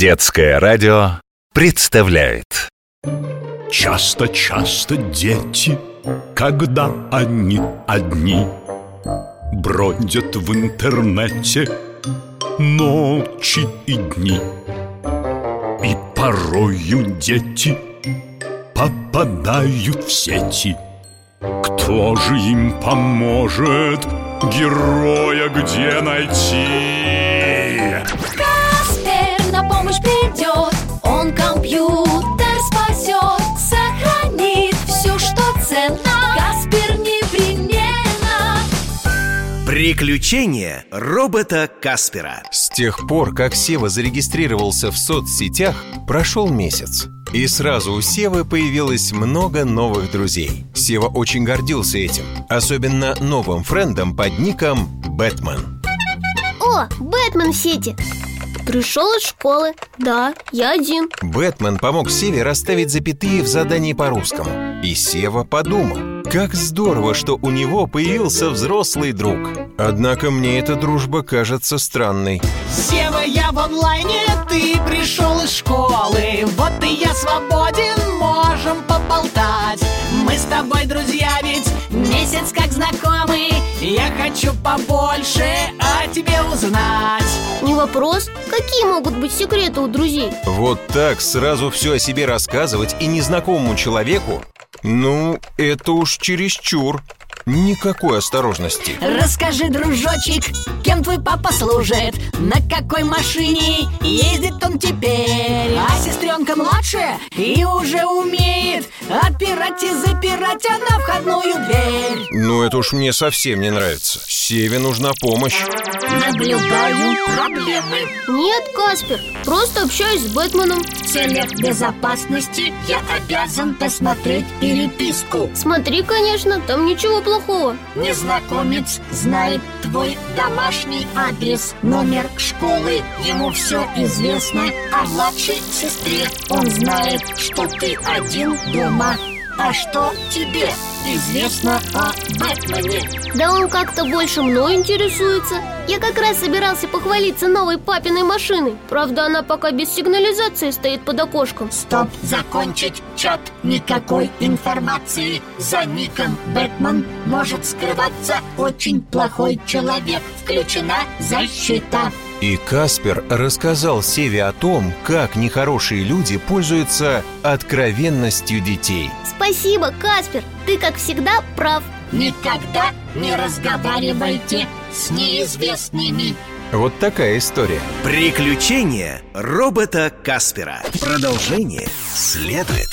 Детское радио представляет. Часто-часто дети, когда они одни Бродят в интернете ночи и дни. И порою дети попадают в сети. Кто же им поможет героя где найти? Приключения робота Каспера С тех пор, как Сева зарегистрировался в соцсетях, прошел месяц. И сразу у Севы появилось много новых друзей. Сева очень гордился этим, особенно новым френдом под ником Бэтмен. О, Бэтмен в сети Пришел из школы Да, я один Бэтмен помог Севе расставить запятые в задании по-русскому. И Сева подумал, как здорово, что у него появился взрослый друг. Однако мне эта дружба кажется странной. Сева, я в онлайне, ты пришел из школы Вот и я свободен, можем поболтать Мы с тобой друзья ведь месяц как знакомы Я хочу побольше о тебе узнать Не вопрос Какие могут быть секреты у друзей? Вот так сразу все о себе рассказывать и незнакомому человеку? Ну, это уж чересчур. Никакой осторожности. Расскажи, дружочек, кем твой папа служит На какой машине ездит он теперь А сестренка младшая и уже умеет Отпирать и запирать она входную дверь Ну, это уж мне совсем не нравится. Севе нужна помощь. Наблюдаю проблемы. Нет, Каспер Просто общаюсь с Бэтменом. В целях безопасности я обязан посмотреть переписку. Смотри, конечно, там ничего плохого. Незнакомец знает твой домашний адрес Номер школы. Ему все известно О младшей сестре. Он знает, что ты один дома А что тебе известно о Бэтмене? Да он как-то больше мной интересуется Я как раз собирался похвалиться новой папиной машиной. Правда, она пока без сигнализации стоит под окошком. Стоп, закончить чат. Никакой информации. За ником Бэтмен может скрываться. Очень плохой человек. Включена защита. И Каспер рассказал Севе о том, как нехорошие люди пользуются откровенностью детей. Спасибо, Каспер. Ты, как всегда, прав. Никогда не разговаривайте с неизвестными. Вот такая история. Приключения робота Каспера. Продолжение следует